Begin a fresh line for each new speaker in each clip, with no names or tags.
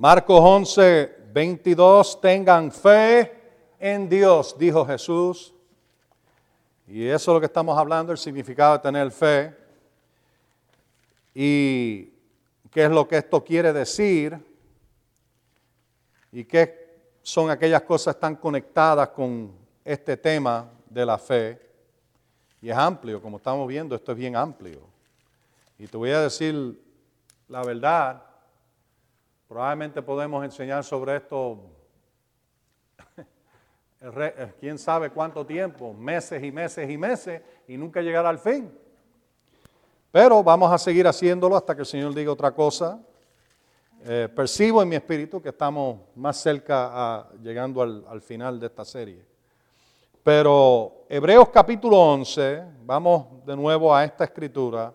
Marcos 11, 22, tengan fe en Dios, dijo Jesús. Y eso es lo que estamos hablando, el significado de tener fe. Y qué es lo que esto quiere decir. Y qué son aquellas cosas tan conectadas con este tema de la fe. Y es amplio, como estamos viendo, esto es bien amplio. Y te voy a decir la verdad, probablemente podemos enseñar sobre esto, eh, quién sabe cuánto tiempo, meses y meses y meses, y nunca llegar al fin. Pero vamos a seguir haciéndolo hasta que el Señor diga otra cosa. Eh, percibo en mi espíritu que estamos más cerca a, llegando al, al final de esta serie. Pero Hebreos capítulo 11, vamos de nuevo a esta escritura.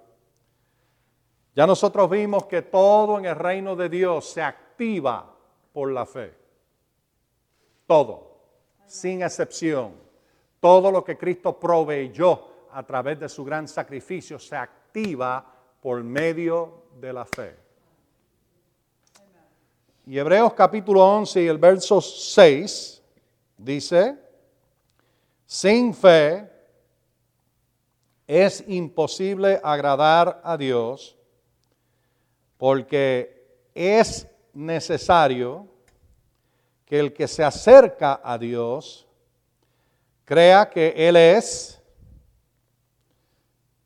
Ya nosotros vimos que todo en el reino de Dios se activa por la fe. Todo, sin excepción. Todo lo que Cristo proveyó a través de su gran sacrificio se activa por medio de la fe. Y Hebreos capítulo 11 y el verso 6 dice, sin fe es imposible agradar a Dios porque es necesario que el que se acerca a Dios crea que Él es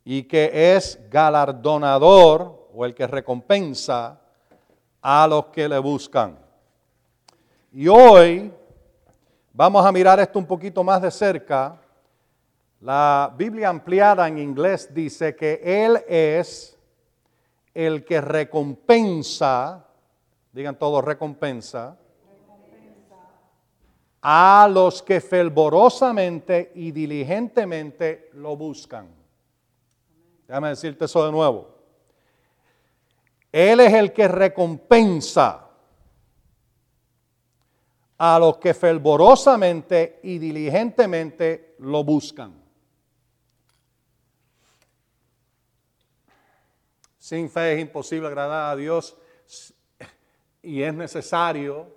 y que es galardonador o el que recompensa a los que le buscan. Y hoy vamos a mirar esto un poquito más de cerca. La Biblia ampliada en inglés dice que Él es el que recompensa, digan todos recompensa, a los que fervorosamente y diligentemente lo buscan. Déjame decirte eso de nuevo. Él es el que recompensa a los que fervorosamente y diligentemente lo buscan. Sin fe es imposible agradar a Dios y es necesario,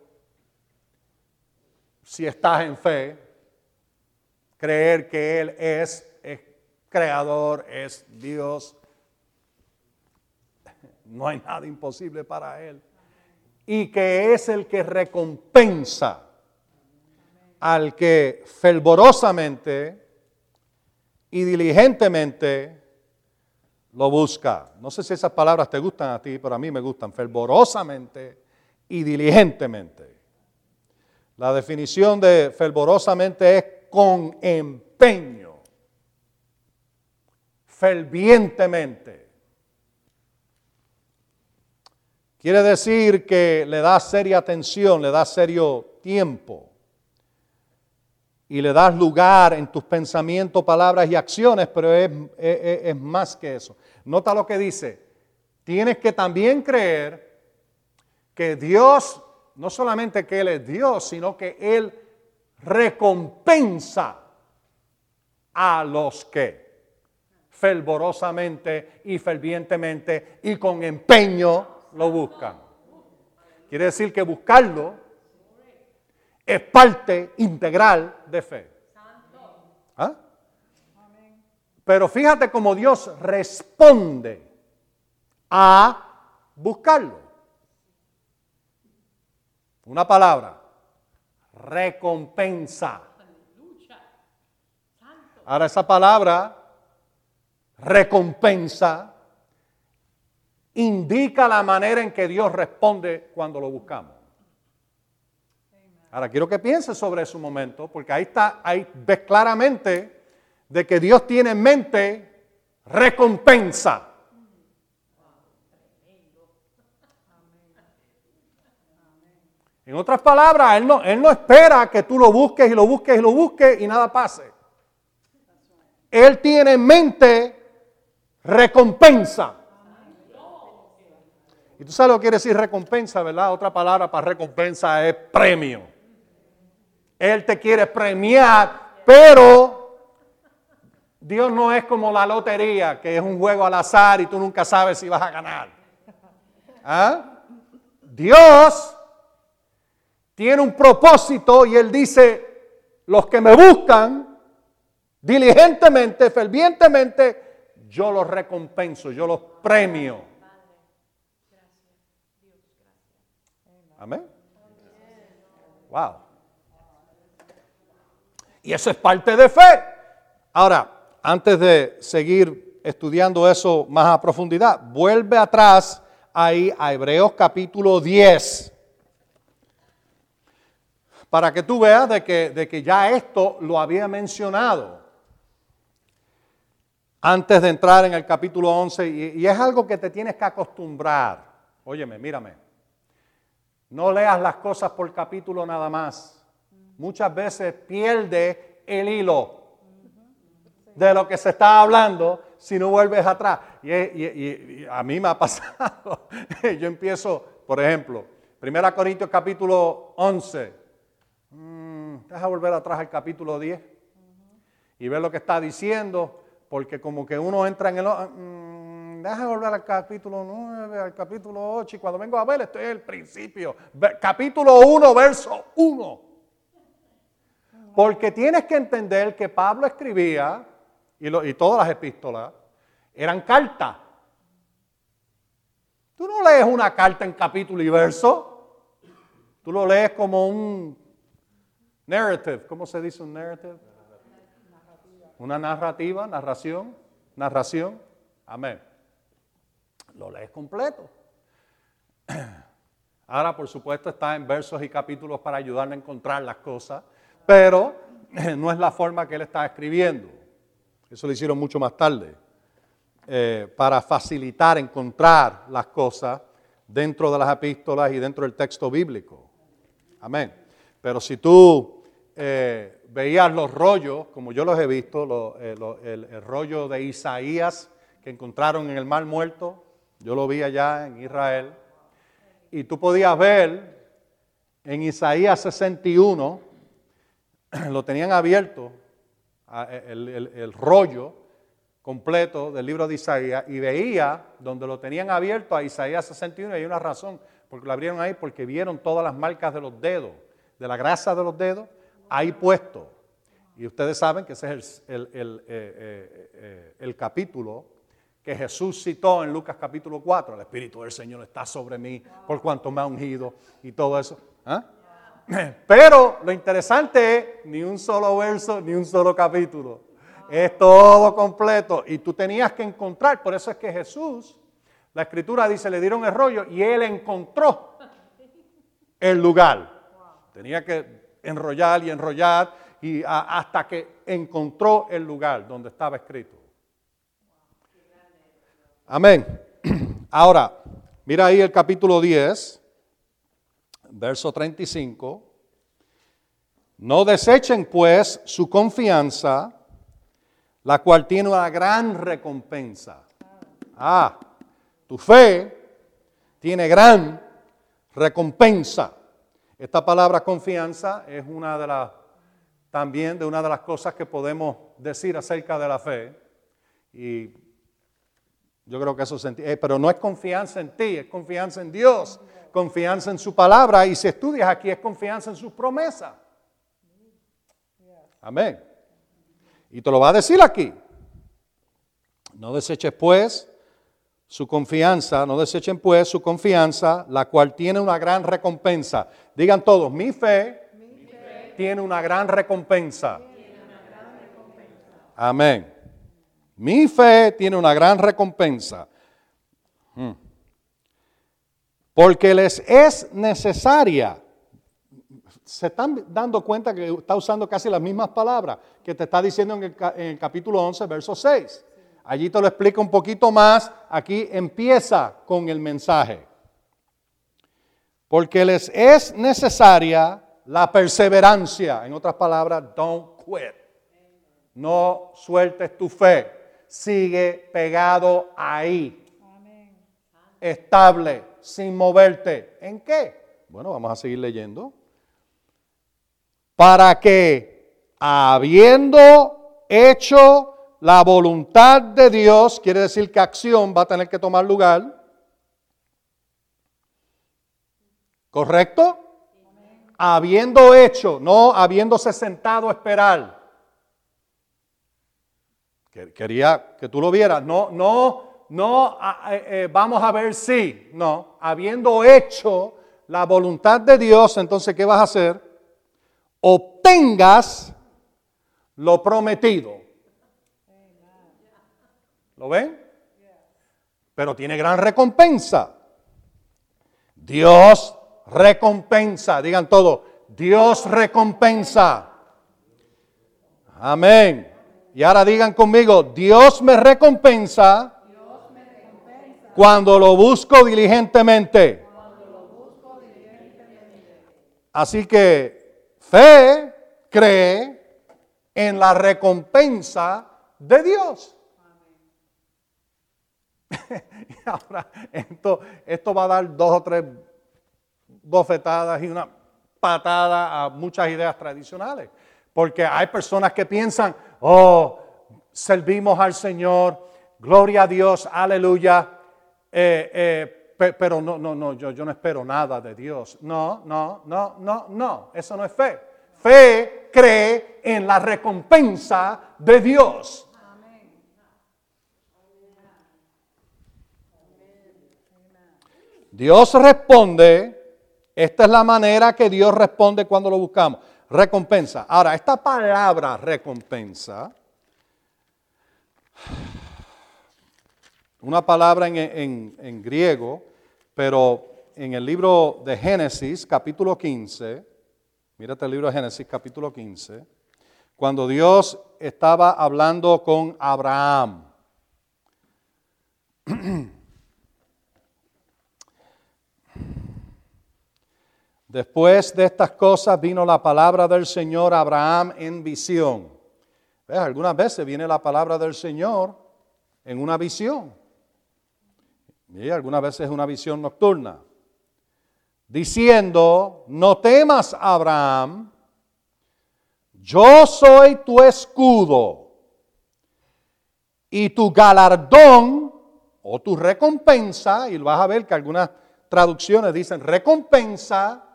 si estás en fe, creer que Él es, creador, es Dios. No hay nada imposible para Él. Y que es el que recompensa al que fervorosamente y diligentemente lo busca. No sé si esas palabras te gustan a ti, pero a mí me gustan fervorosamente y diligentemente. La definición de fervorosamente es con empeño, fervientemente. Quiere decir que le da seria atención, le da serio tiempo y le das lugar en tus pensamientos, palabras y acciones, pero es, más que eso. Nota lo que dice. Tienes que también creer que Dios, no solamente que Él es Dios, sino que Él recompensa a los que fervorosamente y fervientemente y con empeño lo buscan. Quiere decir que buscarlo es parte integral de fe. ¿Ah? Pero fíjate cómo Dios responde a buscarlo. Una palabra, recompensa. Ahora esa palabra, recompensa, indica la manera en que Dios responde cuando lo buscamos. Ahora quiero que pienses sobre un momento, porque ahí está, ahí ves claramente de que Dios tiene en mente recompensa. En otras palabras, él no, él no espera que tú lo busques y lo busques y lo busques y nada pase. Él tiene en mente recompensa. Y tú sabes lo que quiere decir recompensa, ¿verdad? Otra palabra para recompensa es premio. Él te quiere premiar, pero Dios no es como la lotería, que es un juego al azar y tú nunca sabes si vas a ganar. ¿Ah? Dios tiene un propósito y Él dice, los que me buscan diligentemente, fervientemente, yo los recompenso, yo los premio. Amén. Wow. Y eso es parte de fe. Ahora, antes de seguir estudiando eso más a profundidad, vuelve atrás ahí a Hebreos capítulo 10. Para que tú veas de que, de que ya esto lo había mencionado antes de entrar en el capítulo 11 y, y es algo que te tienes que acostumbrar. Óyeme, mírame. No leas las cosas por capítulo nada más. Muchas veces pierde el hilo de lo que se está hablando si no vuelves atrás. Y, a mí me ha pasado. Yo empiezo, por ejemplo, 1 Corintios capítulo 11. Mm, deja volver atrás al capítulo 10 y ver lo que está diciendo, porque como que uno entra en el... Mm, Deja volver al capítulo 9, al capítulo 8, y cuando vengo a ver, estoy en el principio. Capítulo 1, verso 1. Porque tienes que entender que Pablo escribía, y, todas las epístolas, eran cartas. Tú no lees una carta en capítulo y verso. Tú lo lees como un narrative. ¿Cómo se dice un narrative? Una narrativa, narración, narración. Amén lo lees completo. Ahora, por supuesto, está en versos y capítulos para ayudarle a encontrar las cosas, pero no es la forma que él está escribiendo. Eso lo hicieron mucho más tarde, eh, para facilitar encontrar las cosas dentro de las epístolas y dentro del texto bíblico. Amén. Pero si tú eh, veías los rollos, como yo los he visto, eh, el rollo de Isaías que encontraron en el Mar Muerto, yo lo vi allá en Israel. Y tú podías ver en Isaías 61, lo tenían abierto, el, rollo completo del libro de Isaías, y veía donde lo tenían abierto a Isaías 61, y hay una razón, porque lo abrieron ahí, porque vieron todas las marcas de los dedos, de la grasa de los dedos, ahí puesto. Y ustedes saben que ese es el, el eh, eh, eh, capítulo que Jesús citó en Lucas capítulo 4, el Espíritu del Señor está sobre mí por cuanto me ha ungido y todo eso. ¿ah? Pero lo interesante es ni un solo verso, ni un solo capítulo. Es todo completo y tú tenías que encontrar, por eso es que Jesús, la escritura dice, le dieron el rollo y él encontró el lugar. Tenía que enrollar y enrollar y hasta que encontró el lugar donde estaba escrito. Amén. Ahora, mira ahí el capítulo 10, verso 35. No desechen pues su confianza, la cual tiene una gran recompensa. Ah, tu fe tiene gran recompensa. Esta palabra confianza es una de las también de una de las cosas que podemos decir acerca de la fe. Y yo creo que eso sentí. Eh, pero no es confianza en ti, es confianza en Dios, confianza en su palabra. Y si estudias aquí, es confianza en sus promesas. Amén. Y te lo va a decir aquí. No deseches pues su confianza, no desechen pues su confianza, la cual tiene una gran recompensa. Digan todos, mi fe, tiene una gran recompensa. Amén. Mi fe tiene una gran recompensa. Hmm. Porque les es necesaria. Se están dando cuenta que está usando casi las mismas palabras que te está diciendo en el, capítulo 11, verso 6. Allí te lo explica un poquito más. Aquí empieza con el mensaje. Porque les es necesaria la perseverancia. En otras palabras, don't quit. No sueltes tu fe sigue pegado ahí. Estable, sin moverte. ¿En qué? Bueno, vamos a seguir leyendo. Para que, habiendo hecho la voluntad de Dios, quiere decir que acción va a tener que tomar lugar. ¿Correcto? habiendo hecho, no habiéndose sentado a esperar. Quería que tú lo vieras. No, no, no, eh, eh, vamos a ver si. No, habiendo hecho la voluntad de Dios, entonces, ¿qué vas a hacer? Obtengas lo prometido. ¿Lo ven? Pero tiene gran recompensa. Dios recompensa. Digan todo. Dios recompensa. Amén. Y ahora digan conmigo, Dios me recompensa, cuando lo busco diligentemente. Así que fe cree en la recompensa de Dios. y ahora esto, esto va a dar dos o tres bofetadas y una patada a muchas ideas tradicionales. Porque hay personas que piensan, oh, servimos al Señor, gloria a Dios, aleluya, eh, eh, pero no, no, no, yo, yo no espero nada de Dios. No, no, no, no, no, eso no es fe. Fe cree en la recompensa de Dios. Dios responde, esta es la manera que Dios responde cuando lo buscamos recompensa. Ahora, esta palabra recompensa, una palabra en, griego, pero en el libro de Génesis, capítulo 15, mírate el libro de Génesis, capítulo 15, cuando Dios estaba hablando con Abraham. Después de estas cosas vino la palabra del Señor a Abraham en visión. ¿Ves? Algunas veces viene la palabra del Señor en una visión. Y algunas veces es una visión nocturna. Diciendo, no temas, Abraham, yo soy tu escudo y tu galardón o tu recompensa, y vas a ver que algunas traducciones dicen recompensa,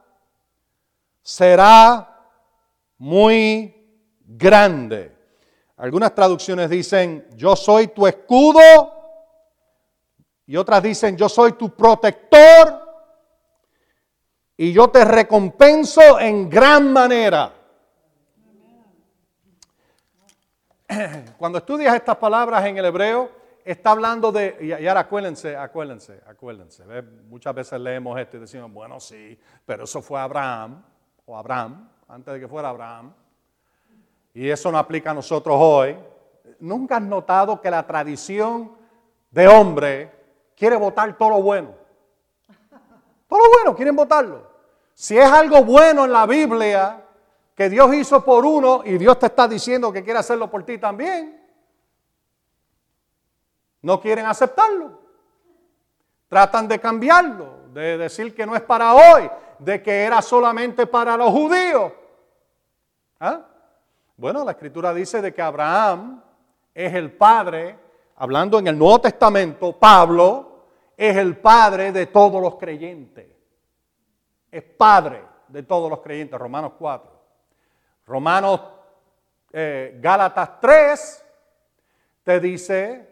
será muy grande. Algunas traducciones dicen, yo soy tu escudo, y otras dicen, yo soy tu protector, y yo te recompenso en gran manera. Cuando estudias estas palabras en el hebreo, está hablando de, y ahora acuérdense, acuérdense, acuérdense. Muchas veces leemos esto y decimos, bueno, sí, pero eso fue Abraham o Abraham, antes de que fuera Abraham, y eso no aplica a nosotros hoy, ¿nunca has notado que la tradición de hombre quiere votar todo lo bueno? Todo lo bueno, quieren votarlo. Si es algo bueno en la Biblia que Dios hizo por uno y Dios te está diciendo que quiere hacerlo por ti también, no quieren aceptarlo. Tratan de cambiarlo, de decir que no es para hoy, de que era solamente para los judíos. ¿Ah? Bueno, la escritura dice de que Abraham es el padre, hablando en el Nuevo Testamento, Pablo es el padre de todos los creyentes. Es padre de todos los creyentes, Romanos 4. Romanos, eh, Gálatas 3, te dice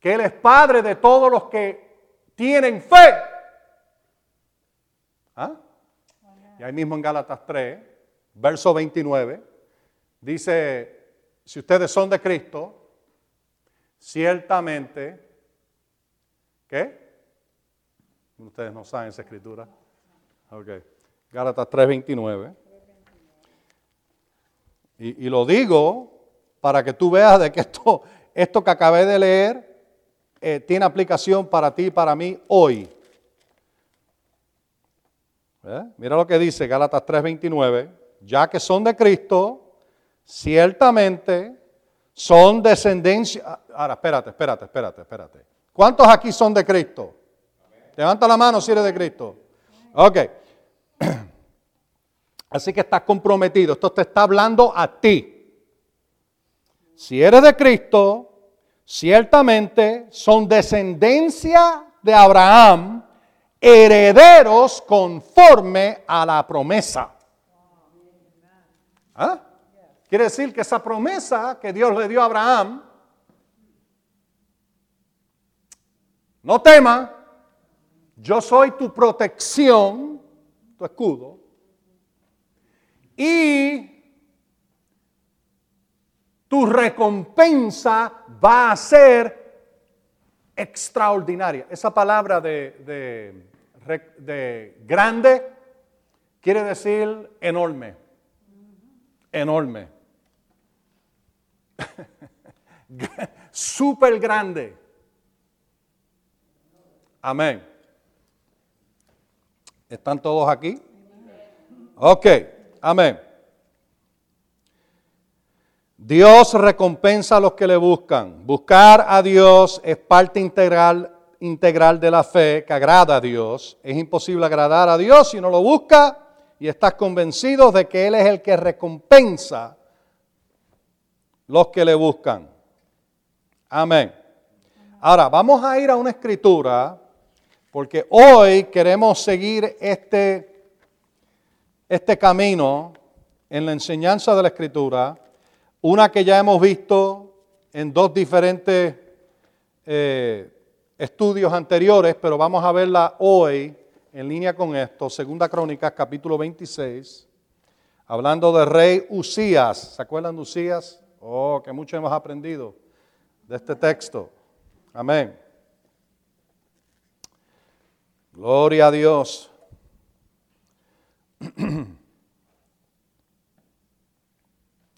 que Él es padre de todos los que tienen fe. ¿Ah? Y ahí mismo en Gálatas 3, verso 29, dice, si ustedes son de Cristo, ciertamente, ¿qué? Ustedes no saben esa escritura. Ok. Gálatas 3, 29. Y, y, lo digo para que tú veas de que esto, esto que acabé de leer eh, tiene aplicación para ti y para mí hoy. ¿Eh? Mira lo que dice Gálatas 3:29, ya que son de Cristo, ciertamente son descendencia. Ahora, espérate, espérate, espérate, espérate. ¿Cuántos aquí son de Cristo? Levanta la mano si eres de Cristo. Ok. Así que estás comprometido. Esto te está hablando a ti. Si eres de Cristo, ciertamente son descendencia de Abraham herederos conforme a la promesa. ¿Ah? Quiere decir que esa promesa que Dios le dio a Abraham, no tema, yo soy tu protección, tu escudo, y tu recompensa va a ser extraordinaria. Esa palabra de, de, grande quiere decir enorme. Enorme. Súper grande. Amén. ¿Están todos aquí? Ok, amén. Dios recompensa a los que le buscan. Buscar a Dios es parte integral, integral de la fe que agrada a Dios. Es imposible agradar a Dios si no lo busca y estás convencido de que Él es el que recompensa los que le buscan. Amén. Ahora, vamos a ir a una escritura porque hoy queremos seguir este, este camino en la enseñanza de la escritura una que ya hemos visto en dos diferentes eh, estudios anteriores, pero vamos a verla hoy en línea con esto. Segunda Crónicas, capítulo 26, hablando del rey Usías. ¿Se acuerdan de Usías? Oh, que mucho hemos aprendido de este texto. Amén. Gloria a Dios.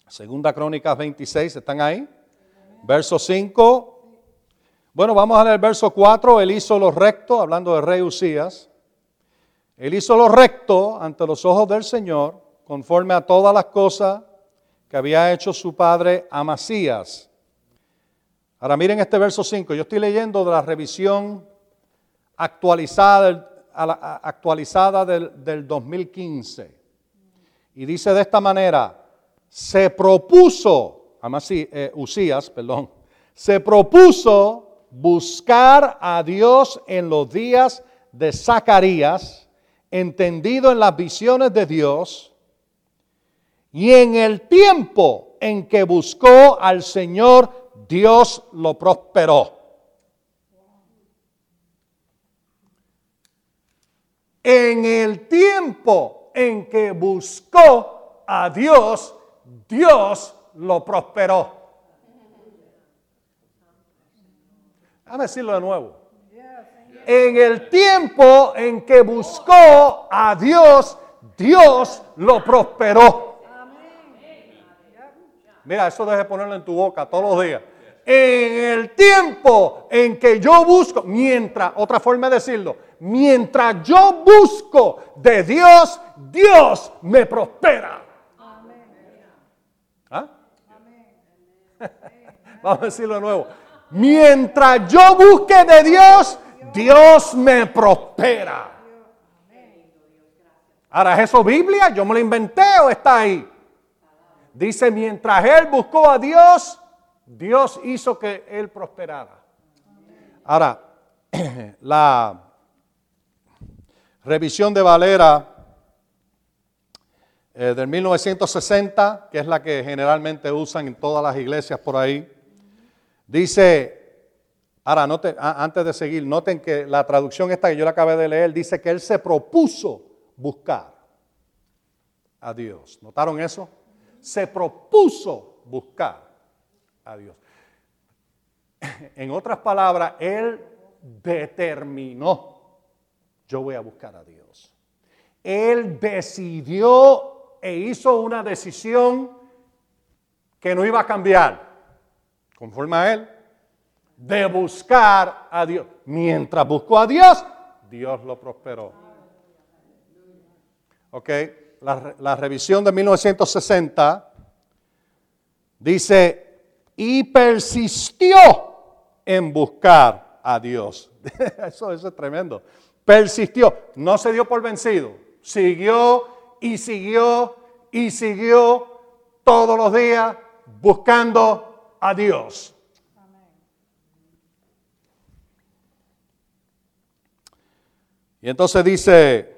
Segunda Crónicas 26, ¿están ahí? Verso 5. Bueno, vamos a leer el verso 4. Él hizo lo recto, hablando del rey Usías. Él hizo lo recto ante los ojos del Señor, conforme a todas las cosas que había hecho su padre Amasías. Ahora miren este verso 5. Yo estoy leyendo de la revisión actualizada, del, del 2015. Y dice de esta manera, se propuso, así, eh, Usías, perdón, se propuso buscar a Dios en los días de Zacarías, entendido en las visiones de Dios, y en el tiempo en que buscó al Señor, Dios lo prosperó. En el tiempo en que buscó a Dios, Dios lo prosperó. Déjame decirlo de nuevo. En el tiempo en que buscó a Dios, Dios lo prosperó. Mira, eso deje ponerlo en tu boca todos los días. En el tiempo en que yo busco, mientras, otra forma de decirlo, mientras yo busco de Dios, Dios me prospera. Vamos a decirlo de nuevo. Mientras yo busque de Dios, Dios me prospera. Ahora, ¿es eso Biblia? ¿Yo me lo inventé o está ahí? Dice, mientras él buscó a Dios, Dios hizo que él prosperara. Ahora, la revisión de Valera eh, del 1960, que es la que generalmente usan en todas las iglesias por ahí, dice, ahora antes de seguir, noten que la traducción esta que yo le acabé de leer dice que él se propuso buscar a Dios. ¿Notaron eso? Se propuso buscar a Dios. En otras palabras, él determinó, yo voy a buscar a Dios. Él decidió e hizo una decisión que no iba a cambiar, conforme a él, de buscar a Dios. Mientras buscó a Dios, Dios lo prosperó. Ok, la, revisión de 1960 dice, y persistió en buscar a Dios. eso, eso es tremendo. Persistió, no se dio por vencido, siguió y siguió y siguió todos los días buscando a Dios. Y entonces dice,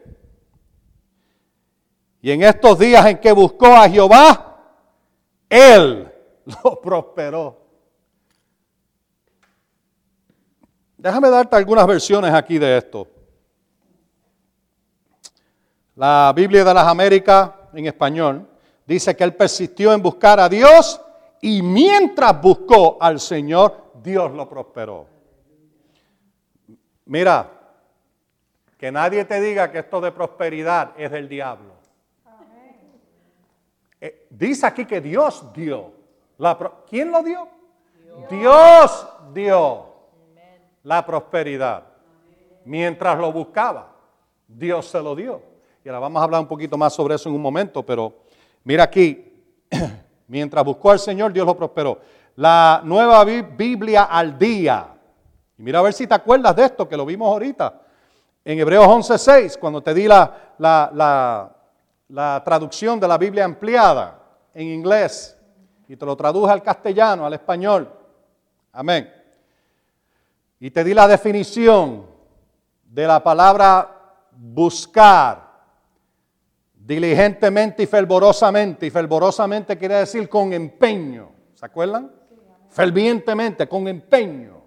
y en estos días en que buscó a Jehová, Él lo prosperó. Déjame darte algunas versiones aquí de esto. La Biblia de las Américas en español dice que él persistió en buscar a Dios y mientras buscó al Señor, Dios lo prosperó. Mira, que nadie te diga que esto de prosperidad es del diablo. Eh, dice aquí que Dios dio. La ¿Quién lo dio? Dios dio la prosperidad. Mientras lo buscaba, Dios se lo dio. Y ahora vamos a hablar un poquito más sobre eso en un momento, pero mira aquí, mientras buscó al Señor, Dios lo prosperó. La nueva Biblia al día. Y mira a ver si te acuerdas de esto, que lo vimos ahorita. En Hebreos 11.6, cuando te di la, la, la traducción de la Biblia ampliada en inglés y te lo traduje al castellano, al español. Amén. Y te di la definición de la palabra buscar diligentemente y fervorosamente. Y fervorosamente quiere decir con empeño. ¿Se acuerdan? Fervientemente, con empeño.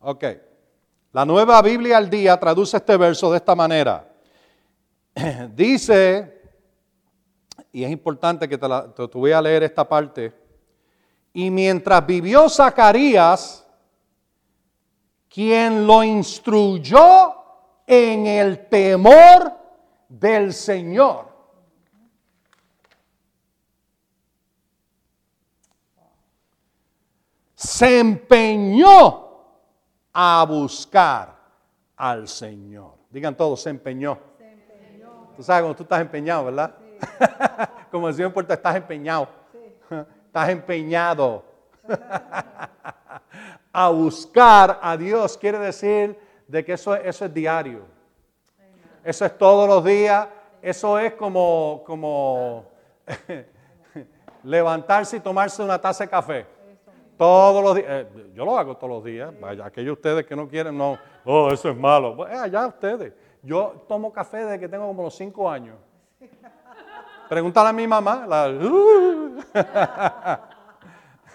Ok. La nueva Biblia al día traduce este verso de esta manera. Dice, y es importante que te, te voy a leer esta parte, y mientras vivió Zacarías, quien lo instruyó en el temor del Señor. Se empeñó a buscar al Señor. Digan todos, se empeñó. Se empeñó. Tú sabes cuando tú estás empeñado, ¿verdad? Como decía en Puerto, estás empeñado. Estás empeñado. a buscar a Dios quiere decir de que eso, eso es diario. Eso es todos los días. Eso es como, como levantarse y tomarse una taza de café. Todos los días. Eh, yo lo hago todos los días. Aquellos ustedes que no quieren, no. Oh, eso es malo. Bueno, allá ustedes. Yo tomo café desde que tengo como los cinco años. Pregúntale a mi mamá. La,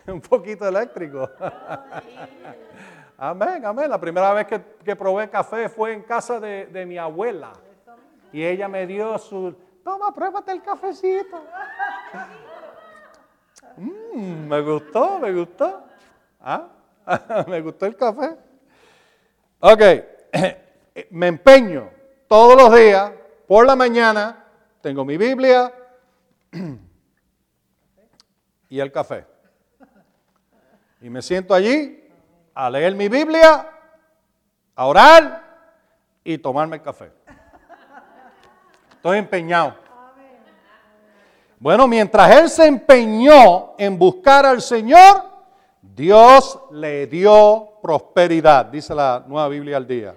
un poquito eléctrico. Amén, amén. La primera vez que, probé café fue en casa de, mi abuela. Y ella me dio su, toma, pruébate el cafecito. Mm, me gustó, me gustó. ¿Ah? me gustó el café. Ok, me empeño todos los días, por la mañana, tengo mi Biblia y el café. Y me siento allí a leer mi Biblia, a orar y tomarme el café. Estoy empeñado. Bueno, mientras él se empeñó en buscar al Señor, Dios le dio prosperidad, dice la nueva Biblia al día.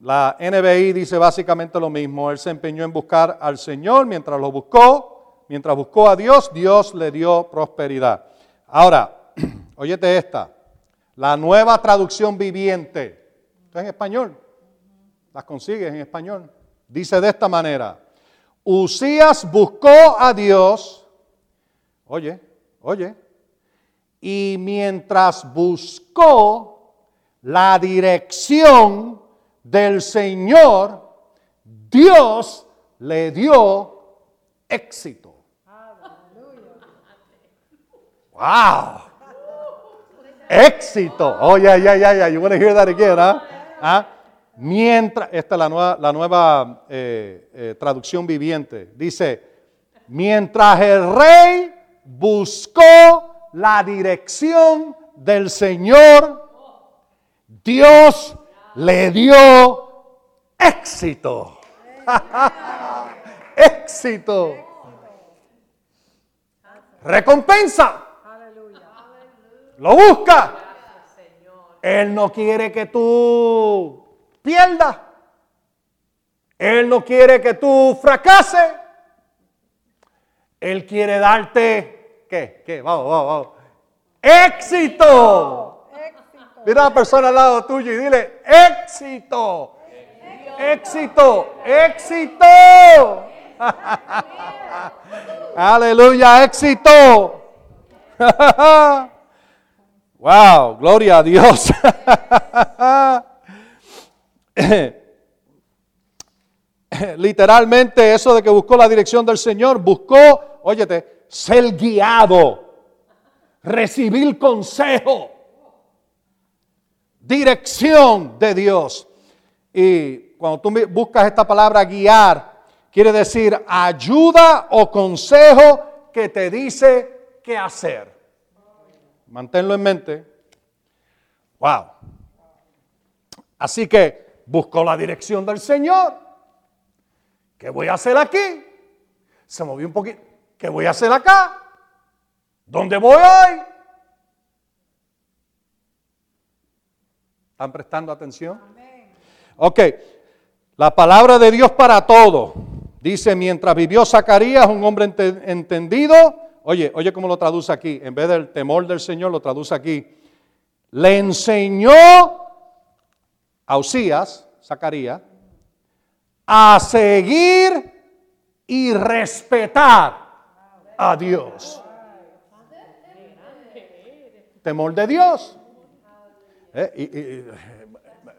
La NBI dice básicamente lo mismo. Él se empeñó en buscar al Señor mientras lo buscó, mientras buscó a Dios, Dios le dio prosperidad. Ahora, Óyete esta, la nueva traducción viviente. Esto es en español. Las consigues en español. Dice de esta manera, Usías buscó a Dios, oye, oye, y mientras buscó la dirección del Señor, Dios le dio éxito. ¡Wow! Éxito. Oh, yeah, yeah, yeah, yeah. You want to hear that again, huh? ¿Ah? Mientras, esta es la nueva, la nueva eh, eh, traducción viviente. Dice, mientras el rey buscó la dirección del Señor, Dios le dio éxito. éxito. Recompensa. Lo busca. Él no quiere que tú pierdas. Él no quiere que tú fracases. Él quiere darte, ¿qué? ¿Qué? Vamos, vamos, vamos. Éxito. Mira a la persona al lado tuyo y dile, éxito. Éxito, éxito. Aleluya, éxito. wow, gloria a Dios. Literalmente eso de que buscó la dirección del Señor, buscó, óyete, ser guiado, recibir consejo, dirección de Dios. Y cuando tú buscas esta palabra guiar, quiere decir ayuda o consejo que te dice qué hacer. Manténlo en mente. Wow. Así que buscó la dirección del Señor. ¿Qué voy a hacer aquí? Se movió un poquito. ¿Qué voy a hacer acá? ¿Dónde voy hoy? ¿Están prestando atención? Ok, la palabra de Dios para todo. Dice, mientras vivió Zacarías, un hombre entendido, oye, oye cómo lo traduce aquí, en vez del temor del Señor, lo traduce aquí. Le enseñó a Usías, Zacarías, a seguir y respetar a Dios. Temor de Dios. Eh,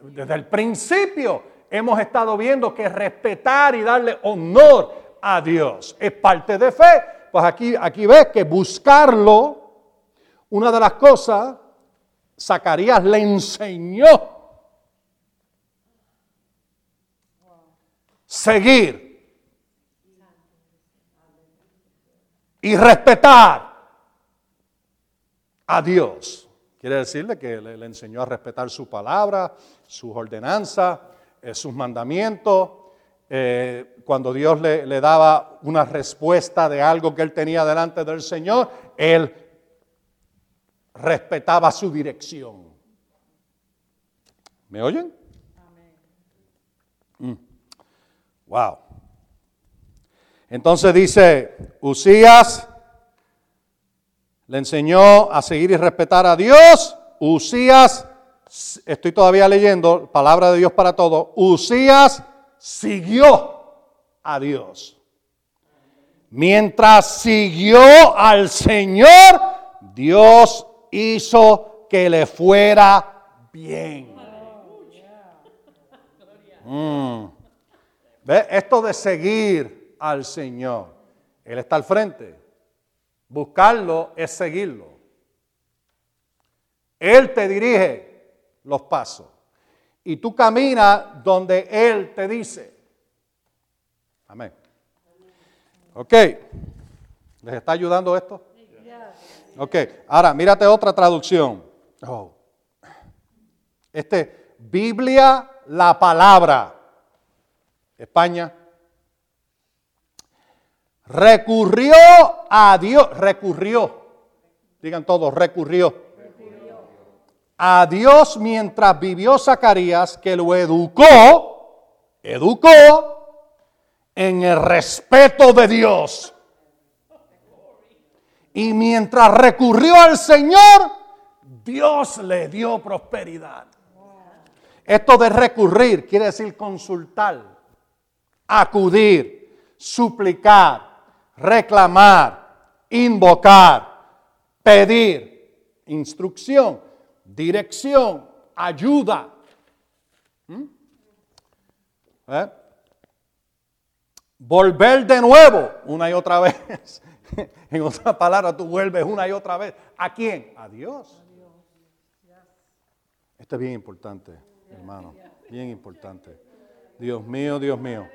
desde el principio hemos estado viendo que respetar y darle honor a Dios es parte de fe. Pues aquí, aquí ves que buscarlo, una de las cosas, Zacarías le enseñó. Seguir y respetar a Dios. Quiere decirle que le, enseñó a respetar su palabra, sus ordenanzas, eh, sus mandamientos. Eh, cuando Dios le, le daba una respuesta de algo que él tenía delante del Señor, él respetaba su dirección. ¿Me oyen? Mm. Wow. Entonces dice, Usías le enseñó a seguir y respetar a Dios. Usías, estoy todavía leyendo, palabra de Dios para todo. Usías siguió a Dios. Mientras siguió al Señor, Dios hizo que le fuera bien. Mm. Esto de seguir al Señor. Él está al frente. Buscarlo es seguirlo. Él te dirige los pasos. Y tú caminas donde Él te dice. Amén. Ok. ¿Les está ayudando esto? Ok. Ahora, mírate otra traducción. Oh. Este, Biblia, la palabra. España recurrió a Dios, recurrió, digan todos, recurrió. A Dios mientras vivió Zacarías, que lo educó, educó en el respeto de Dios. Y mientras recurrió al Señor, Dios le dio prosperidad. Esto de recurrir quiere decir consultar, acudir, suplicar, reclamar, invocar, pedir, instrucción, dirección, ayuda. ¿Mm? ¿Eh? Volver de nuevo una y otra vez. en otra palabra, tú vuelves una y otra vez. ¿A quién? A Dios. Esto es bien importante, hermano. Bien importante. Dios mío, Dios mío.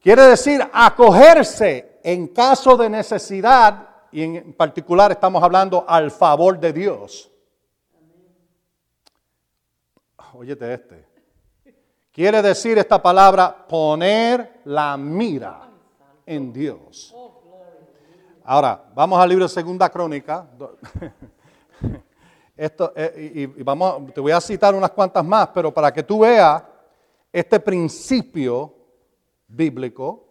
Quiere decir acogerse en caso de necesidad, y en particular estamos hablando al favor de Dios. Óyete este. Quiere decir esta palabra poner la mira en Dios. Ahora, vamos al libro de Segunda Crónica. Esto, eh, y, vamos, te voy a citar unas cuantas más, pero para que tú veas este principio bíblico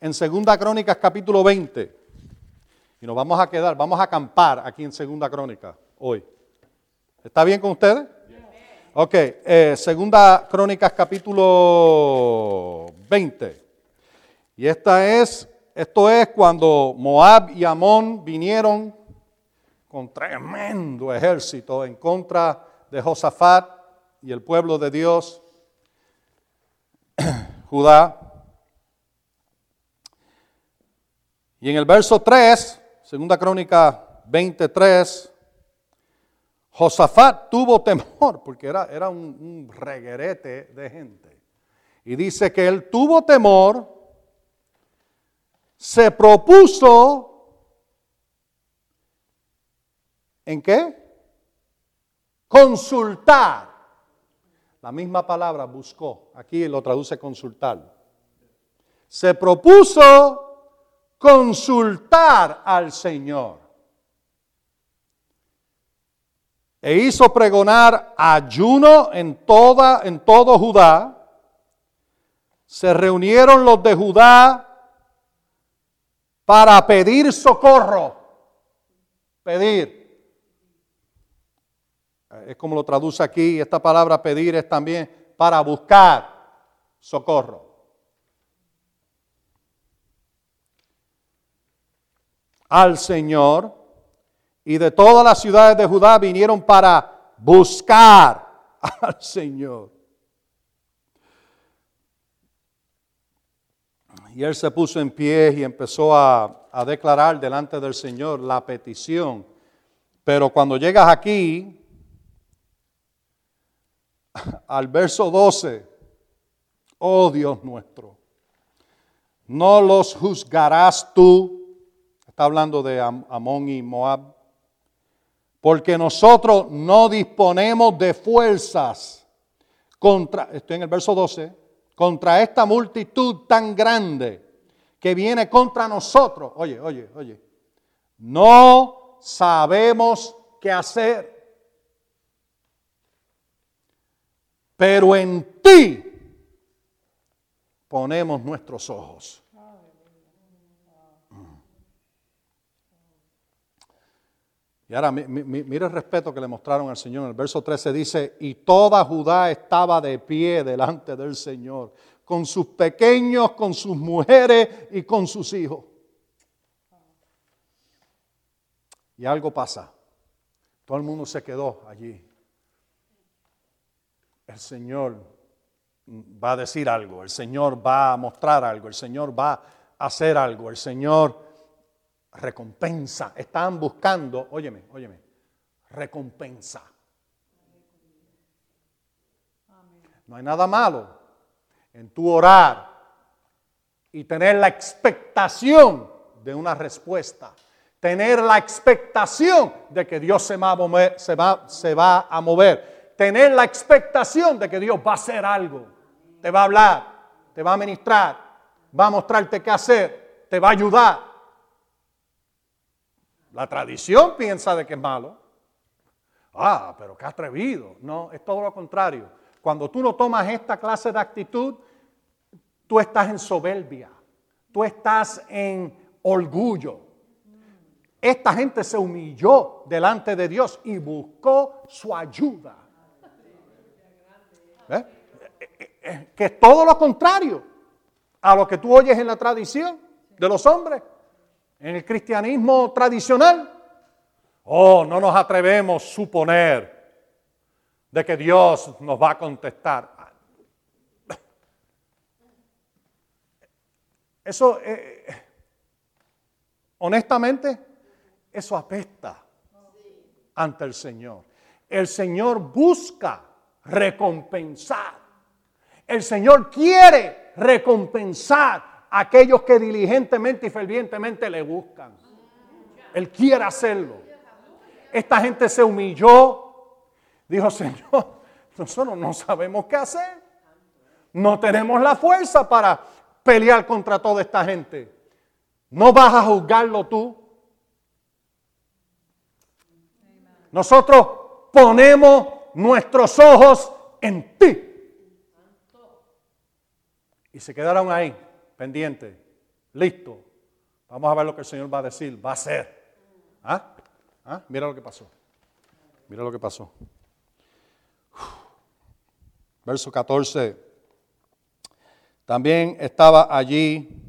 en Segunda Crónicas capítulo 20. Y nos vamos a quedar, vamos a acampar aquí en Segunda Crónica hoy. ¿Está bien con ustedes? Ok, eh, segunda Crónicas capítulo 20. Y esta es, esto es cuando Moab y Amón vinieron con tremendo ejército en contra de Josafat y el pueblo de Dios, Judá. Y en el verso 3, segunda crónica 23, Josafat tuvo temor, porque era, era un, un reguerete de gente. Y dice que él tuvo temor, se propuso, ¿en qué? Consultar. La misma palabra buscó, aquí lo traduce consultar. Se propuso consultar al Señor. E hizo pregonar ayuno en, toda, en todo Judá. Se reunieron los de Judá para pedir socorro. Pedir. Es como lo traduce aquí, esta palabra pedir es también para buscar socorro. Al Señor y de todas las ciudades de Judá vinieron para buscar al Señor. Y él se puso en pie y empezó a, declarar delante del Señor la petición. Pero cuando llegas aquí, al verso 12, oh Dios nuestro, no los juzgarás tú, está hablando de Amón y Moab, porque nosotros no disponemos de fuerzas contra, estoy en el verso 12, contra esta multitud tan grande que viene contra nosotros. Oye, oye, oye, no sabemos qué hacer, pero en ti ponemos nuestros ojos. Y ahora mire el respeto que le mostraron al Señor. En el verso 13 dice, y toda Judá estaba de pie delante del Señor, con sus pequeños, con sus mujeres y con sus hijos. Y algo pasa. Todo el mundo se quedó allí. El Señor va a decir algo, el Señor va a mostrar algo, el Señor va a hacer algo, el Señor recompensa. Estaban buscando, óyeme, óyeme, recompensa. No hay nada malo en tu orar y tener la expectación de una respuesta. Tener la expectación de que Dios se va, a mover, se, va, se va a mover. Tener la expectación de que Dios va a hacer algo. Te va a hablar, te va a ministrar, va a mostrarte qué hacer, te va a ayudar. La tradición piensa de que es malo. Ah, pero qué atrevido. No, es todo lo contrario. Cuando tú no tomas esta clase de actitud, tú estás en soberbia, tú estás en orgullo. Esta gente se humilló delante de Dios y buscó su ayuda. ¿Eh? Que es todo lo contrario a lo que tú oyes en la tradición de los hombres en el cristianismo tradicional, oh, no nos atrevemos a suponer de que Dios nos va a contestar. Eso, eh, honestamente, eso apesta ante el Señor. El Señor busca recompensar. El Señor quiere recompensar aquellos que diligentemente y fervientemente le buscan. Él quiere hacerlo. Esta gente se humilló. Dijo, Señor, nosotros no sabemos qué hacer. No tenemos la fuerza para pelear contra toda esta gente. No vas a juzgarlo tú. Nosotros ponemos nuestros ojos en ti. Y se quedaron ahí pendiente, listo. Vamos a ver lo que el Señor va a decir, va a hacer. ¿Ah? ¿Ah? Mira lo que pasó. Mira lo que pasó. Verso 14. También estaba allí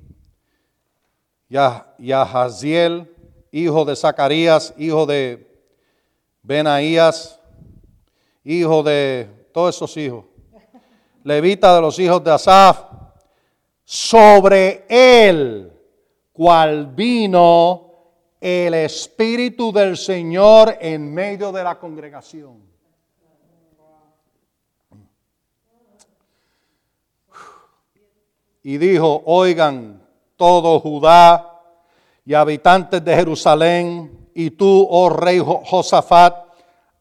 Yahaziel, hijo de Zacarías, hijo de Benaías, hijo de todos esos hijos. Levita de los hijos de Asaf. Sobre él, cual vino el Espíritu del Señor en medio de la congregación. Y dijo, oigan todo Judá y habitantes de Jerusalén, y tú, oh rey Josafat,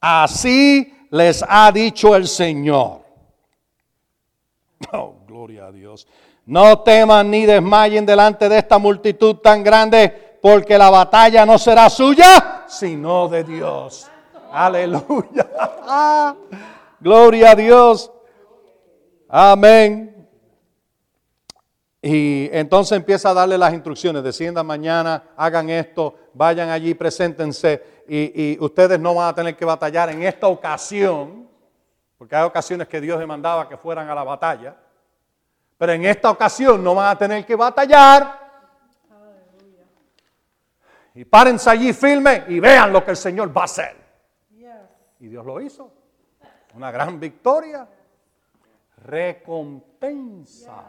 así les ha dicho el Señor. Oh, gloria a Dios. No teman ni desmayen delante de esta multitud tan grande porque la batalla no será suya, sino de Dios. Aleluya. Gloria a Dios. Amén. Y entonces empieza a darle las instrucciones. Desciendan mañana, hagan esto, vayan allí, preséntense. Y, y, ustedes no van a tener que batallar en esta ocasión, porque hay ocasiones que Dios demandaba que fueran a la batalla. Pero en esta ocasión no van a tener que batallar y párense allí firme y vean lo que el Señor va a hacer. Y Dios lo hizo. Una gran victoria. Recompensa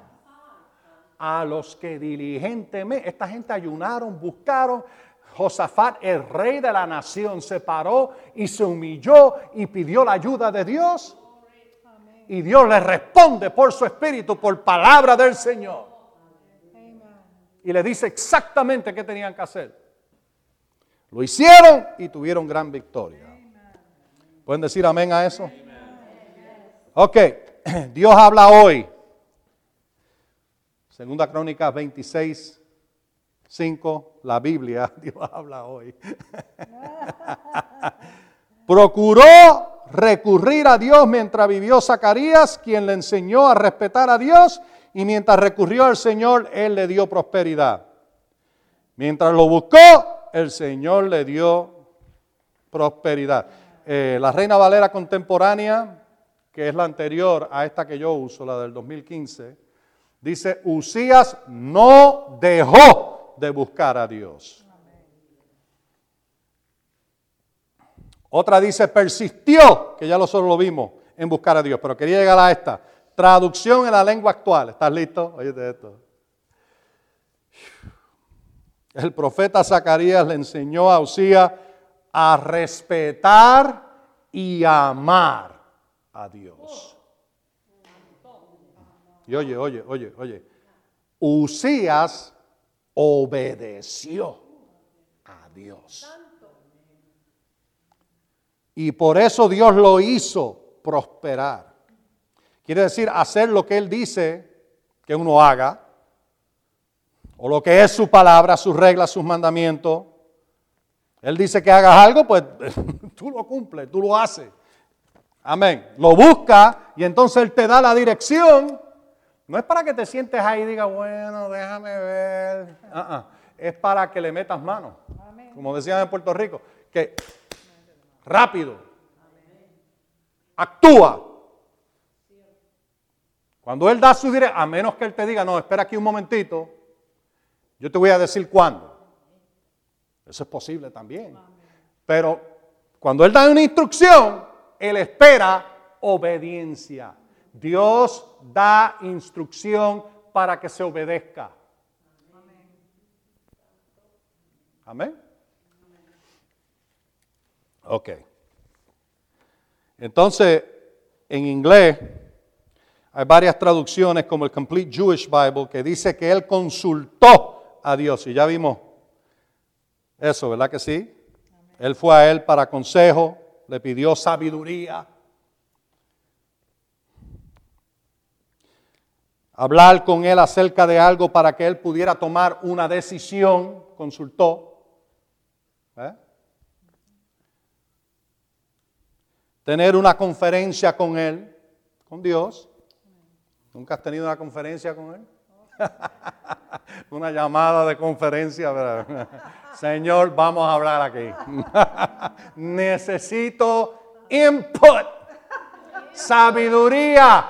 a los que diligentemente, esta gente ayunaron, buscaron. Josafat, el rey de la nación, se paró y se humilló y pidió la ayuda de Dios. Y Dios le responde por su espíritu, por palabra del Señor. Y le dice exactamente qué tenían que hacer. Lo hicieron y tuvieron gran victoria. ¿Pueden decir amén a eso? Ok, Dios habla hoy. Segunda Crónica 26, 5, la Biblia, Dios habla hoy. Procuró recurrir a Dios mientras vivió Zacarías, quien le enseñó a respetar a Dios, y mientras recurrió al Señor, Él le dio prosperidad. Mientras lo buscó, el Señor le dio prosperidad. Eh, la Reina Valera contemporánea, que es la anterior a esta que yo uso, la del 2015, dice, Usías no dejó de buscar a Dios. Otra dice, persistió, que ya lo solo lo vimos, en buscar a Dios, pero quería llegar a esta. Traducción en la lengua actual. ¿Estás listo? Oye esto. El profeta Zacarías le enseñó a Usías a respetar y amar a Dios. Y oye, oye, oye, oye. Usías obedeció a Dios. Y por eso Dios lo hizo prosperar. Quiere decir hacer lo que Él dice que uno haga o lo que es su palabra, sus reglas, sus mandamientos. Él dice que hagas algo, pues tú lo cumples, tú lo haces. Amén. Lo busca y entonces Él te da la dirección. No es para que te sientes ahí y digas, bueno, déjame ver. Ah, ah. Es para que le metas mano. Como decían en Puerto Rico, que rápido. Actúa. Cuando Él da su dirección, a menos que Él te diga, no, espera aquí un momentito, yo te voy a decir cuándo. Eso es posible también. Pero cuando Él da una instrucción, Él espera obediencia. Dios da instrucción para que se obedezca. Amén. Ok. Entonces, en inglés hay varias traducciones como el Complete Jewish Bible que dice que él consultó a Dios. Y ya vimos eso, ¿verdad que sí? Él fue a él para consejo, le pidió sabiduría. Hablar con él acerca de algo para que él pudiera tomar una decisión, consultó. ¿eh? Tener una conferencia con él, con Dios. ¿Nunca has tenido una conferencia con él? Una llamada de conferencia. Señor, vamos a hablar aquí. Necesito input. sabiduría.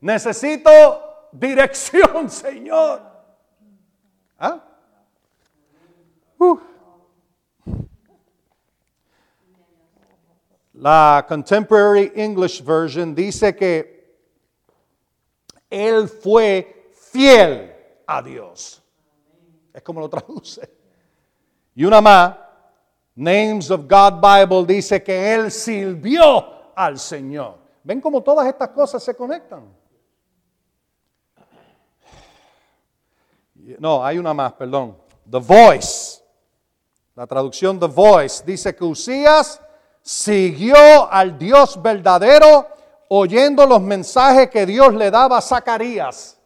Necesito dirección, Señor. ¿Ah? Uh. La Contemporary English Version dice que él fue fiel a Dios. Es como lo traduce. Y una más, Names of God Bible dice que él sirvió al Señor. ¿Ven cómo todas estas cosas se conectan? No, hay una más, perdón. The Voice. La traducción The Voice dice que Usías siguió al Dios verdadero oyendo los mensajes que Dios le daba a Zacarías.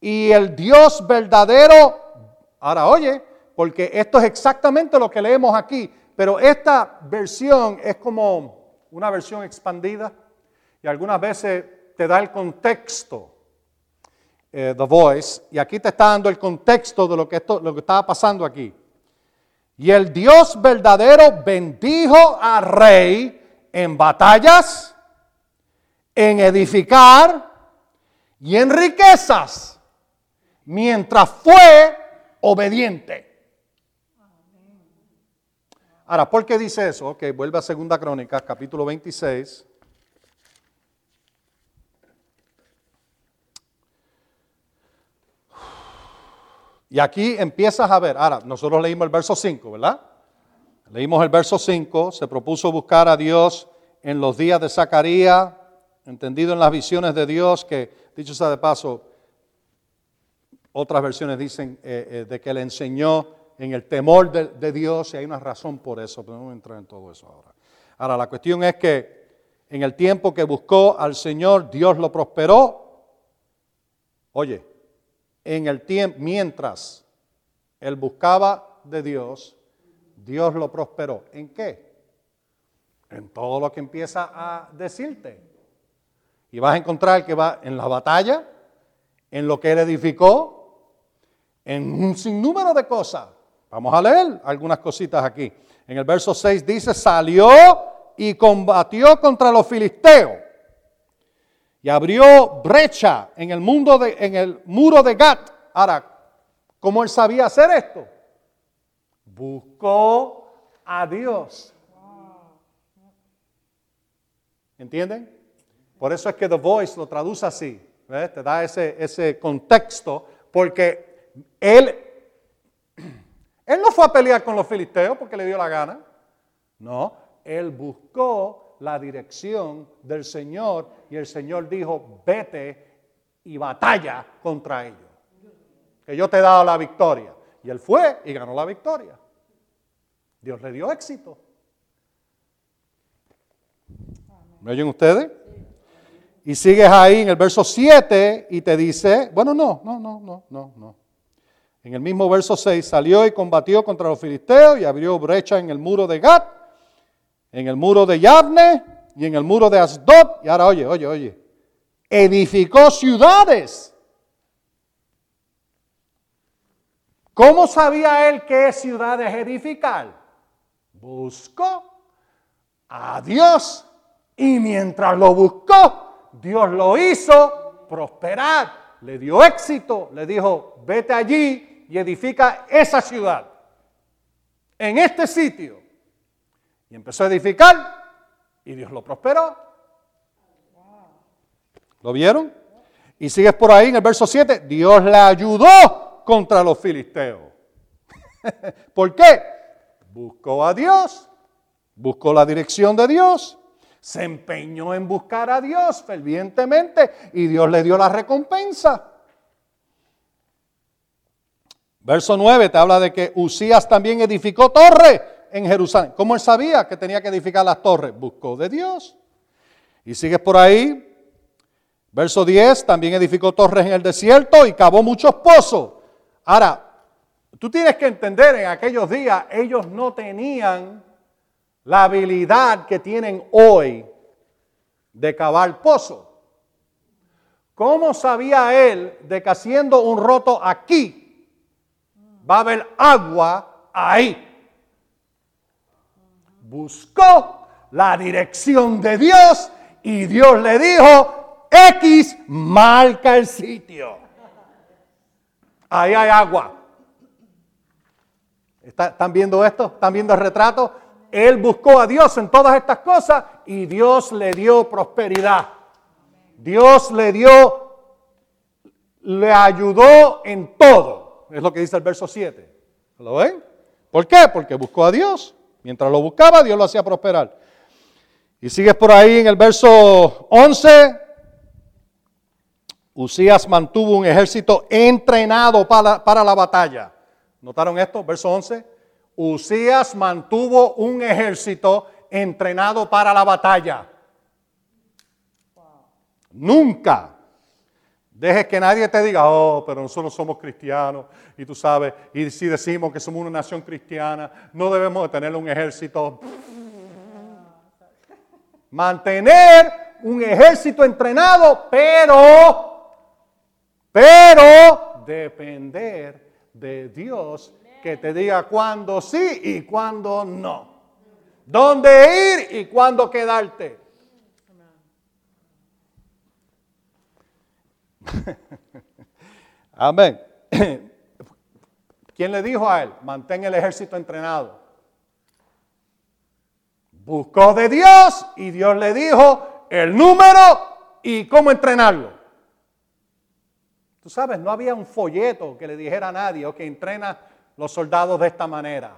Y el Dios verdadero, ahora oye, porque esto es exactamente lo que leemos aquí, pero esta versión es como una versión expandida y algunas veces te da el contexto, eh, The Voice, y aquí te está dando el contexto de lo que, esto, lo que estaba pasando aquí. Y el Dios verdadero bendijo al rey en batallas, en edificar y en riquezas, mientras fue obediente. Ahora, ¿por qué dice eso? Ok, vuelve a Segunda Crónica, capítulo 26. Y aquí empiezas a ver, ahora, nosotros leímos el verso 5, ¿verdad? Leímos el verso 5, se propuso buscar a Dios en los días de Zacarías, entendido en las visiones de Dios, que dicho sea de paso, otras versiones dicen eh, eh, de que le enseñó en el temor de, Dios y hay una razón por eso, pero no voy a entrar en todo eso ahora. Ahora, la cuestión es que en el tiempo que buscó al Señor, Dios lo prosperó. Oye, en el tiempo, mientras él buscaba de Dios, Dios lo prosperó. ¿En qué? En todo lo que empieza a decirte. Y vas a encontrar que va en la batalla, en lo que él edificó, en un sinnúmero de cosas. Vamos a leer algunas cositas aquí. En el verso 6 dice, salió y combatió contra los filisteos y abrió brecha en el, mundo de, en el muro de Gat. Ahora, ¿cómo él sabía hacer esto? Buscó a Dios. ¿Entienden? Por eso es que The Voice lo traduce así. Te da ese, ese contexto. Porque él, él no fue a pelear con los filisteos porque le dio la gana. No, él buscó la dirección del Señor y el Señor dijo, vete y batalla contra ellos. Que yo te he dado la victoria. Y él fue y ganó la victoria. Dios le dio éxito. ¿Me oyen ustedes? Y sigues ahí en el verso 7 y te dice, bueno, no, no, no, no, no, no. En el mismo verso 6 salió y combatió contra los filisteos y abrió brecha en el muro de Gat en el muro de Yavne y en el muro de Asdod. Y ahora oye, oye, oye. Edificó ciudades. ¿Cómo sabía él qué ciudades edificar? Buscó a Dios y mientras lo buscó, Dios lo hizo prosperar, le dio éxito, le dijo, vete allí y edifica esa ciudad, en este sitio. Y empezó a edificar y Dios lo prosperó. ¿Lo vieron? Y sigues por ahí en el verso 7, Dios le ayudó contra los filisteos. ¿Por qué? Buscó a Dios, buscó la dirección de Dios, se empeñó en buscar a Dios fervientemente y Dios le dio la recompensa. Verso 9 te habla de que Usías también edificó torres en Jerusalén. ¿Cómo él sabía que tenía que edificar las torres? Buscó de Dios. Y sigues por ahí. Verso 10, también edificó torres en el desierto y cavó muchos pozos. Ahora, tú tienes que entender, en aquellos días ellos no tenían la habilidad que tienen hoy de cavar pozos. ¿Cómo sabía él de que haciendo un roto aquí va a haber agua ahí? Buscó la dirección de Dios y Dios le dijo, X marca el sitio. Ahí hay agua. ¿Están viendo esto? ¿Están viendo el retrato? Él buscó a Dios en todas estas cosas y Dios le dio prosperidad. Dios le dio, le ayudó en todo. Es lo que dice el verso 7. ¿Lo ven? ¿Por qué? Porque buscó a Dios. Mientras lo buscaba, Dios lo hacía prosperar. Y sigues por ahí en el verso 11. Usías mantuvo un ejército entrenado para, para la batalla. ¿Notaron esto? Verso 11. Usías mantuvo un ejército entrenado para la batalla. Nunca dejes que nadie te diga, oh, pero nosotros somos cristianos. Y tú sabes, y si decimos que somos una nación cristiana, no debemos de tener un ejército. Mantener un ejército entrenado, pero, pero depender de Dios que te diga cuándo sí y cuándo no. Dónde ir y cuándo quedarte. Amén. ¿Quién le dijo a él? Mantén el ejército entrenado. Buscó de Dios y Dios le dijo el número y cómo entrenarlo. Tú sabes, no había un folleto que le dijera a nadie, o que entrena los soldados de esta manera.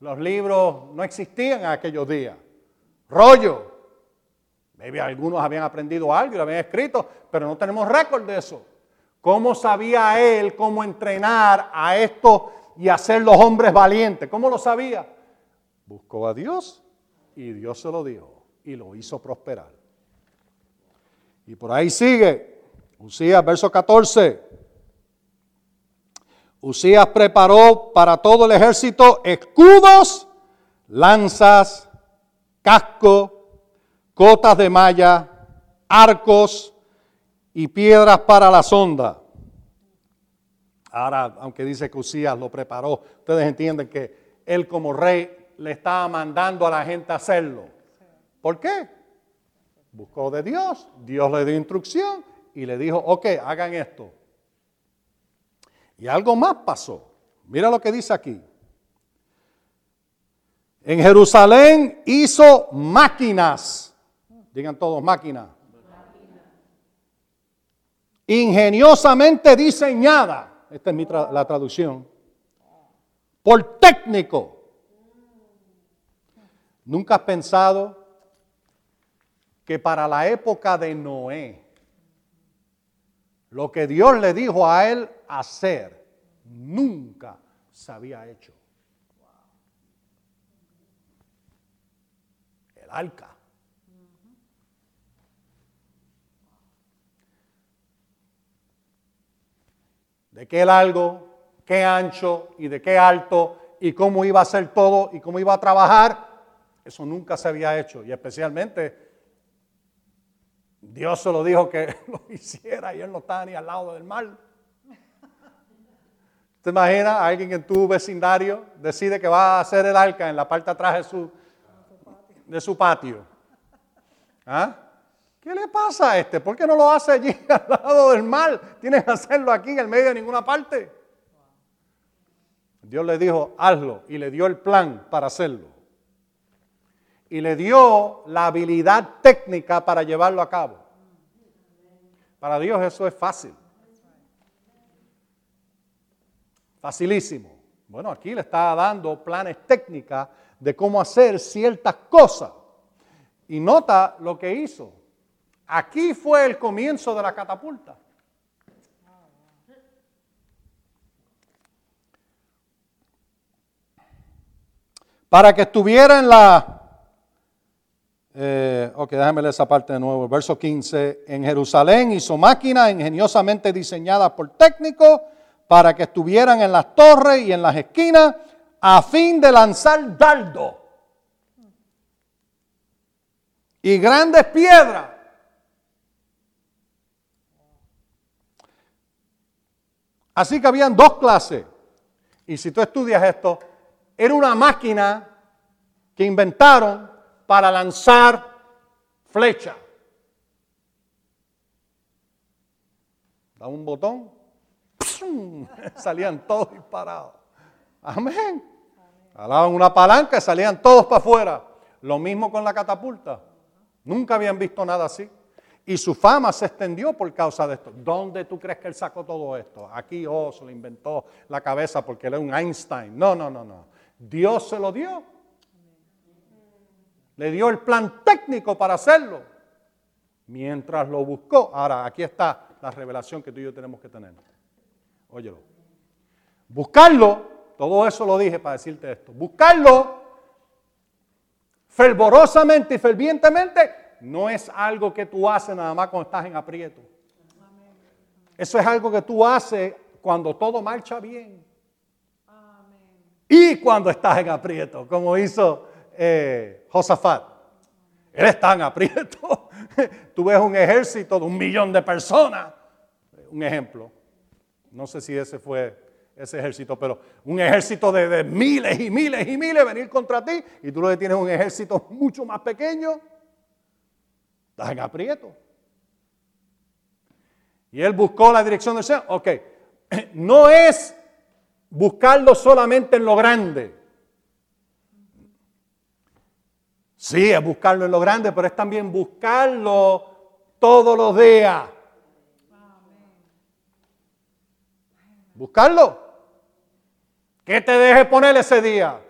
Los libros no existían en aquellos días. Rollo. Algunos habían aprendido algo y lo habían escrito, pero no tenemos récord de eso. ¿Cómo sabía él cómo entrenar a estos y hacer los hombres valientes? ¿Cómo lo sabía? Buscó a Dios y Dios se lo dijo y lo hizo prosperar. Y por ahí sigue, Usías, verso 14. Usías preparó para todo el ejército escudos, lanzas, casco, cotas de malla, arcos y piedras para la sonda. Ahora, aunque dice que Usías lo preparó, ustedes entienden que él como rey le estaba mandando a la gente a hacerlo. ¿Por qué? Buscó de Dios, Dios le dio instrucción y le dijo, ok, hagan esto. Y algo más pasó. Mira lo que dice aquí. En Jerusalén hizo máquinas. Digan todos máquinas. Ingeniosamente diseñada. Esta es la traducción. Por técnico. ¿Nunca has pensado que para la época de Noé, lo que Dios le dijo a él hacer nunca se había hecho. El arca. De qué largo, qué ancho y de qué alto y cómo iba a ser todo y cómo iba a trabajar, eso nunca se había hecho. Y especialmente Dios se lo dijo que lo hiciera y él no estaba ni al lado del mar. ¿Te imaginas a alguien en tu vecindario decide que va a hacer el arca en la parte atrás de su, de su patio? ¿Ah? ¿Qué le pasa a este? ¿Por qué no lo hace allí al lado del mar? Tienes que hacerlo aquí en el medio de ninguna parte. Dios le dijo, hazlo, y le dio el plan para hacerlo. Y le dio la habilidad técnica para llevarlo a cabo. Para Dios eso es fácil. Facilísimo. Bueno, aquí le está dando planes técnicas de cómo hacer ciertas cosas. Y nota lo que hizo. Aquí fue el comienzo de la catapulta. Para que estuviera en la... Eh, ok, déjame leer esa parte de nuevo. Verso 15. En Jerusalén hizo máquinas ingeniosamente diseñadas por técnicos para que estuvieran en las torres y en las esquinas a fin de lanzar dardo y grandes piedras. Así que habían dos clases. Y si tú estudias esto, era una máquina que inventaron para lanzar flecha. Da un botón, salían todos disparados. Amén. Alaban una palanca y salían todos para afuera. Lo mismo con la catapulta. Nunca habían visto nada así. Y su fama se extendió por causa de esto. ¿Dónde tú crees que él sacó todo esto? Aquí, oh, se lo inventó la cabeza porque él es un Einstein. No, no, no, no. Dios se lo dio. Le dio el plan técnico para hacerlo. Mientras lo buscó. Ahora, aquí está la revelación que tú y yo tenemos que tener. Óyelo. Buscarlo, todo eso lo dije para decirte esto. Buscarlo fervorosamente y fervientemente no es algo que tú haces nada más cuando estás en aprieto. Eso es algo que tú haces cuando todo marcha bien. Y cuando estás en aprieto, como hizo eh, Josafat. Él está en aprieto. Tú ves un ejército de un millón de personas. Un ejemplo. No sé si ese fue ese ejército, pero un ejército de, de miles y miles y miles venir contra ti y tú lo que tienes un ejército mucho más pequeño. Estás en aprieto. Y él buscó la dirección del Señor. Ok, no es buscarlo solamente en lo grande. Sí, es buscarlo en lo grande, pero es también buscarlo todos los días. Buscarlo. ¿Qué te deje poner ese día?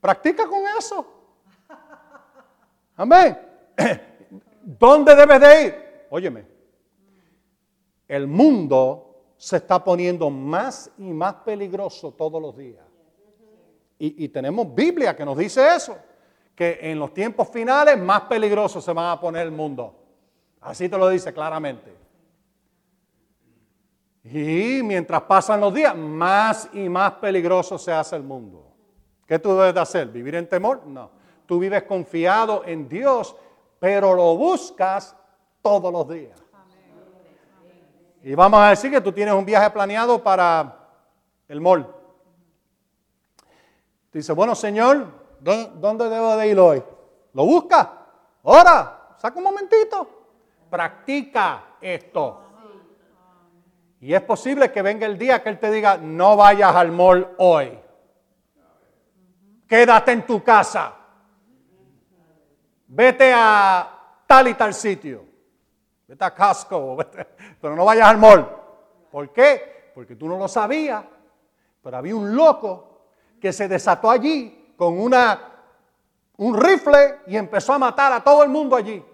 Practica con eso. Amén. ¿Dónde debes de ir? Óyeme, el mundo se está poniendo más y más peligroso todos los días. Y, tenemos Biblia que nos dice eso, que en los tiempos finales más peligroso se va a poner el mundo. Así te lo dice claramente. Y mientras pasan los días, más y más peligroso se hace el mundo. ¿Qué tú debes de hacer? ¿Vivir en temor? No. Tú vives confiado en Dios pero lo buscas todos los días. Y vamos a decir que tú tienes un viaje planeado para el mall. Dice, bueno, Señor, ¿dónde debo de ir hoy? ¿Lo busca? Ahora, saca un momentito. Practica esto. Y es posible que venga el día que Él te diga, no vayas al mall hoy. Quédate en tu casa vete a tal y tal sitio, vete a Costco, pero no vayas al mall. ¿Por qué? Porque tú no lo sabías, pero había un loco que se desató allí con una, un rifle y empezó a matar a todo el mundo allí.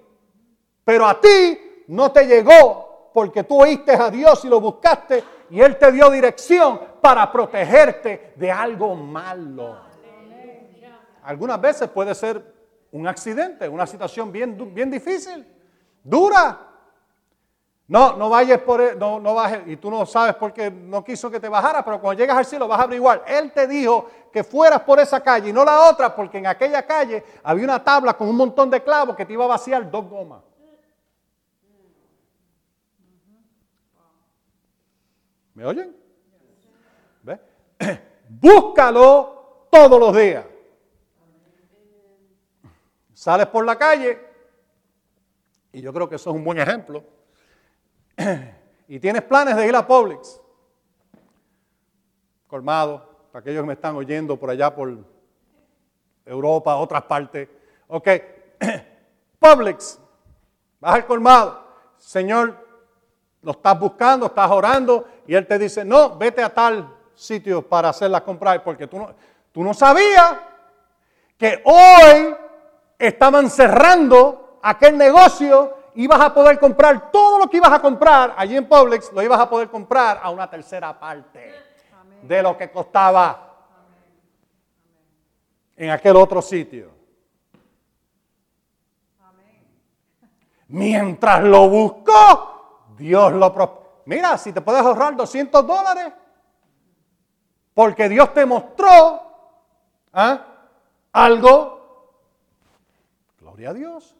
Pero a ti no te llegó porque tú oíste a Dios y lo buscaste y Él te dio dirección para protegerte de algo malo. Algunas veces puede ser un accidente, una situación bien, bien difícil, dura. No, no vayas por él, no, no bajes, y tú no sabes por qué no quiso que te bajara, pero cuando llegas al cielo vas a averiguar. Él te dijo que fueras por esa calle y no la otra, porque en aquella calle había una tabla con un montón de clavos que te iba a vaciar dos gomas. ¿Me oyen? ¿Ve? Búscalo todos los días. Sales por la calle, y yo creo que eso es un buen ejemplo, y tienes planes de ir a Publix, colmado, para aquellos que me están oyendo por allá por Europa, otras partes. Ok, Publix, vas al colmado, Señor, lo estás buscando, estás orando, y Él te dice, no, vete a tal sitio para hacer las compras, porque tú no, tú no sabías que hoy estaban cerrando aquel negocio, ibas a poder comprar todo lo que ibas a comprar allí en Publix, lo ibas a poder comprar a una tercera parte de lo que costaba en aquel otro sitio. Mientras lo buscó, Dios lo... Mira, si te puedes ahorrar 200 dólares, porque Dios te mostró ¿ah? algo a Dios.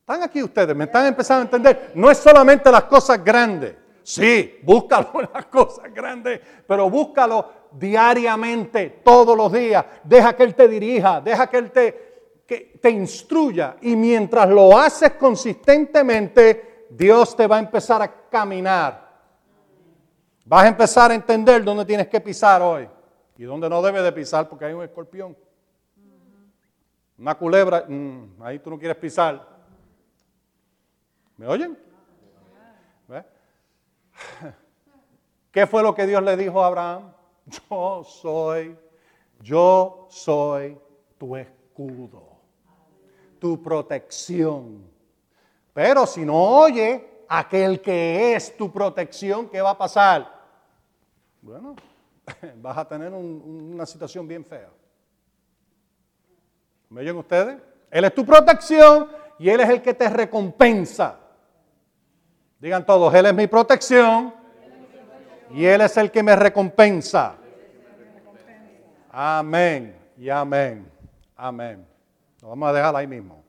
Están aquí ustedes, me están empezando a entender. No es solamente las cosas grandes. Sí, búscalo en las cosas grandes, pero búscalo diariamente, todos los días. Deja que Él te dirija, deja que Él te, que te instruya. Y mientras lo haces consistentemente, Dios te va a empezar a caminar. Vas a empezar a entender dónde tienes que pisar hoy y dónde no debes de pisar porque hay un escorpión. Una culebra, mm, ahí tú no quieres pisar. ¿Me oyen? ¿Qué fue lo que Dios le dijo a Abraham? Yo soy, yo soy tu escudo, tu protección. Pero si no oye aquel que es tu protección, ¿qué va a pasar? Bueno, vas a tener una situación bien fea. ¿Me oyen ustedes? Él es tu protección y Él es el que te recompensa. Digan todos, Él es mi protección y Él es el que me recompensa. Amén y amén. Amén. Lo vamos a dejar ahí mismo.